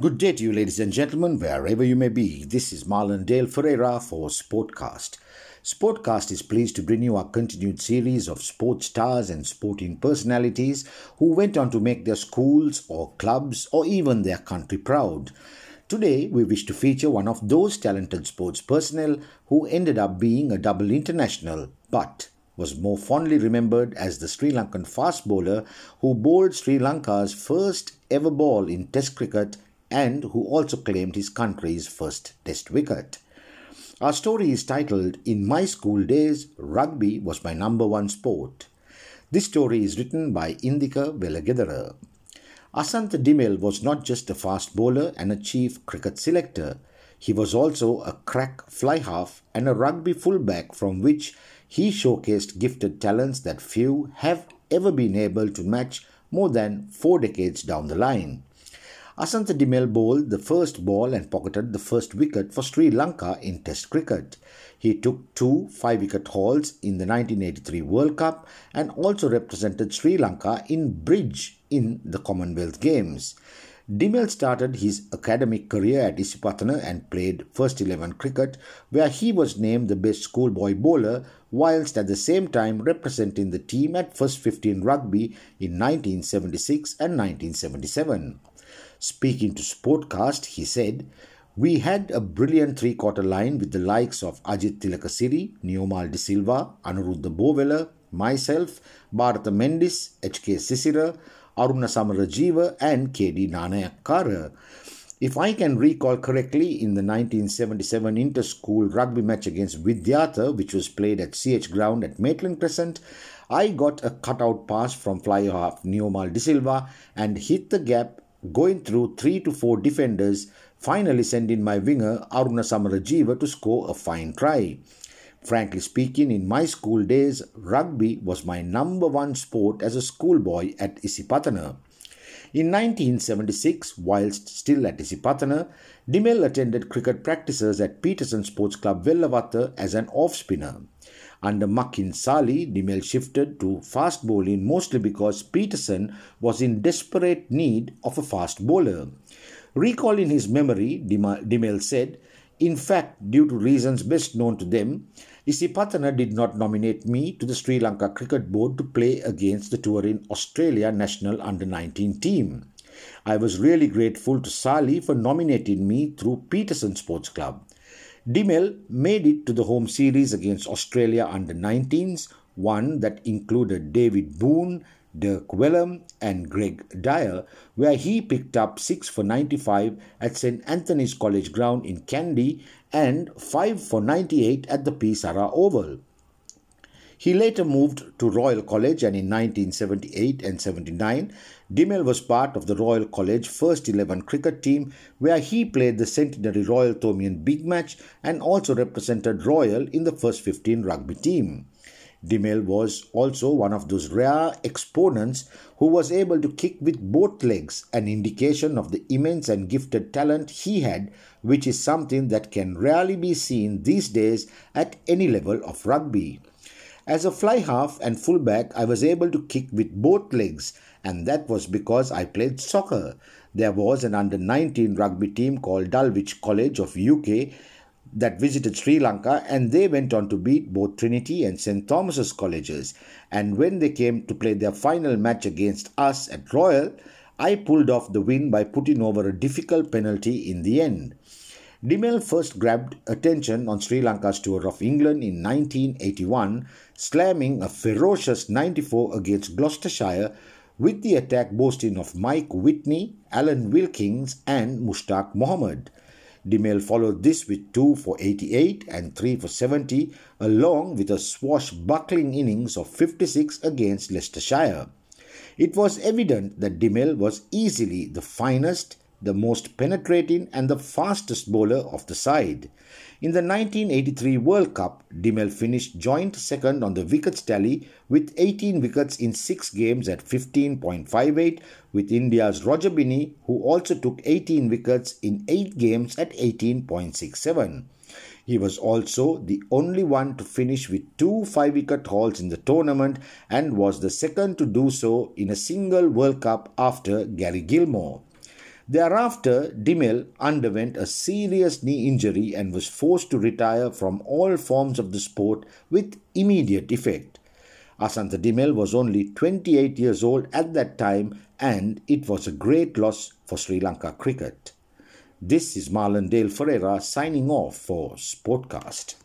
Good day to you, ladies and gentlemen, wherever you may be. This is Marlon Dale Ferreira for Sportcast. Sportcast is pleased to bring you our continued series of sports stars and sporting personalities who went on to make their schools or clubs or even their country proud. Today, we wish to feature one of those talented sports personnel who ended up being a double international but was more fondly remembered as the Sri Lankan fast bowler who bowled Sri Lanka's first ever ball in Test cricket and who also claimed his country's first Test wicket. Our story is titled In My School Days, Rugby Was My Number One Sport. This story is written by Indika Velagedara. Asantha de Mel was not just a fast bowler and a chief cricket selector. He was also a crack fly half and a rugby fullback from which he showcased gifted talents that few have ever been able to match more than four decades down the line. Asantha de Mel bowled the first ball and pocketed the first wicket for Sri Lanka in Test cricket. He took two five wicket hauls in the 1983 World Cup and also represented Sri Lanka in bridge in the Commonwealth Games. de Mel started his academic career at Isipatana and played first 11 cricket, where he was named the best schoolboy bowler, whilst at the same time representing the team at first 15 rugby in 1976 and 1977. Speaking to Sportcast, he said, We had a brilliant three quarter line with the likes of Ajit Tilakasiri, Neomal de Silva, Anuruddha Bovela, myself, Bharata Mendis, H.K. Sisira, Aruna Samarajiva, and K.D. Nanayakkara. If I can recall correctly, in the 1977 inter-school rugby match against Vidyartha, which was played at CH Ground at Maitland Crescent, I got a cutout pass from fly half Neomal de Silva and hit the gap going through three to four defenders, finally sending my winger Aruna Samarajiva to score a fine try. Frankly speaking, in my school days, rugby was my number one sport as a schoolboy at Isipatana. In 1976, whilst still at Isipatana, de Mel attended cricket practices at Peterson Sports Club Wellawatta as an off spinner. Under Makin Sali, de Mel shifted to fast bowling mostly because Peterson was in desperate need of a fast bowler. Recalling his memory, de Mel said, In fact, due to reasons best known to them, Isipatana did not nominate me to the Sri Lanka Cricket Board to play against the touring Australia national under 19 team. I was really grateful to Sali for nominating me through Peterson Sports Club. de Mel made it to the home series against Australia under 19s, one that included David Boon, Dirk Wellham, and Greg Dyer, where he picked up 6 for 95 at St. Anthony's College Ground in Kandy and 5 for 98 at the P. Sara Oval. He later moved to Royal College and in 1978 and 79, de Mel was part of the Royal College first 11 cricket team where he played the centenary Royal Thomaian Big Match and also represented Royal in the first 15 rugby team. Dimel was also one of those rare exponents who was able to kick with both legs, an indication of the immense and gifted talent he had, which is something that can rarely be seen these days at any level of rugby. As a fly half and fullback, I was able to kick with both legs, and that was because I played soccer. There was an under 19 rugby team called Dulwich College of UK that visited Sri Lanka and they went on to beat both Trinity and St. Thomas's colleges. And when they came to play their final match against us at Royal, I pulled off the win by putting over a difficult penalty in the end. de Mel first grabbed attention on Sri Lanka's tour of England in 1981, slamming a ferocious 94 against Gloucestershire with the attack boasting of Mike Whitney, Alan Wilkins, and Mushtaq Mohammed. Dimel followed this with 2 for 88 and 3 for 70, along with a swashbuckling innings of 56 against Leicestershire. It was evident that de Mel was easily the finest the most penetrating and the fastest bowler of the side. In the 1983 World Cup, de Mel finished joint second on the wickets tally with 18 wickets in 6 games at 15.58 with India's Roger Binny who also took 18 wickets in 8 games at 18.67. He was also the only one to finish with two 5 wicket hauls in the tournament and was the second to do so in a single World Cup after Gary Gilmore. Thereafter, de Mel underwent a serious knee injury and was forced to retire from all forms of the sport with immediate effect. Asantha de Mel was only 28 years old at that time and it was a great loss for Sri Lanka cricket. This is Marlon Dale Ferreira signing off for Sportcast.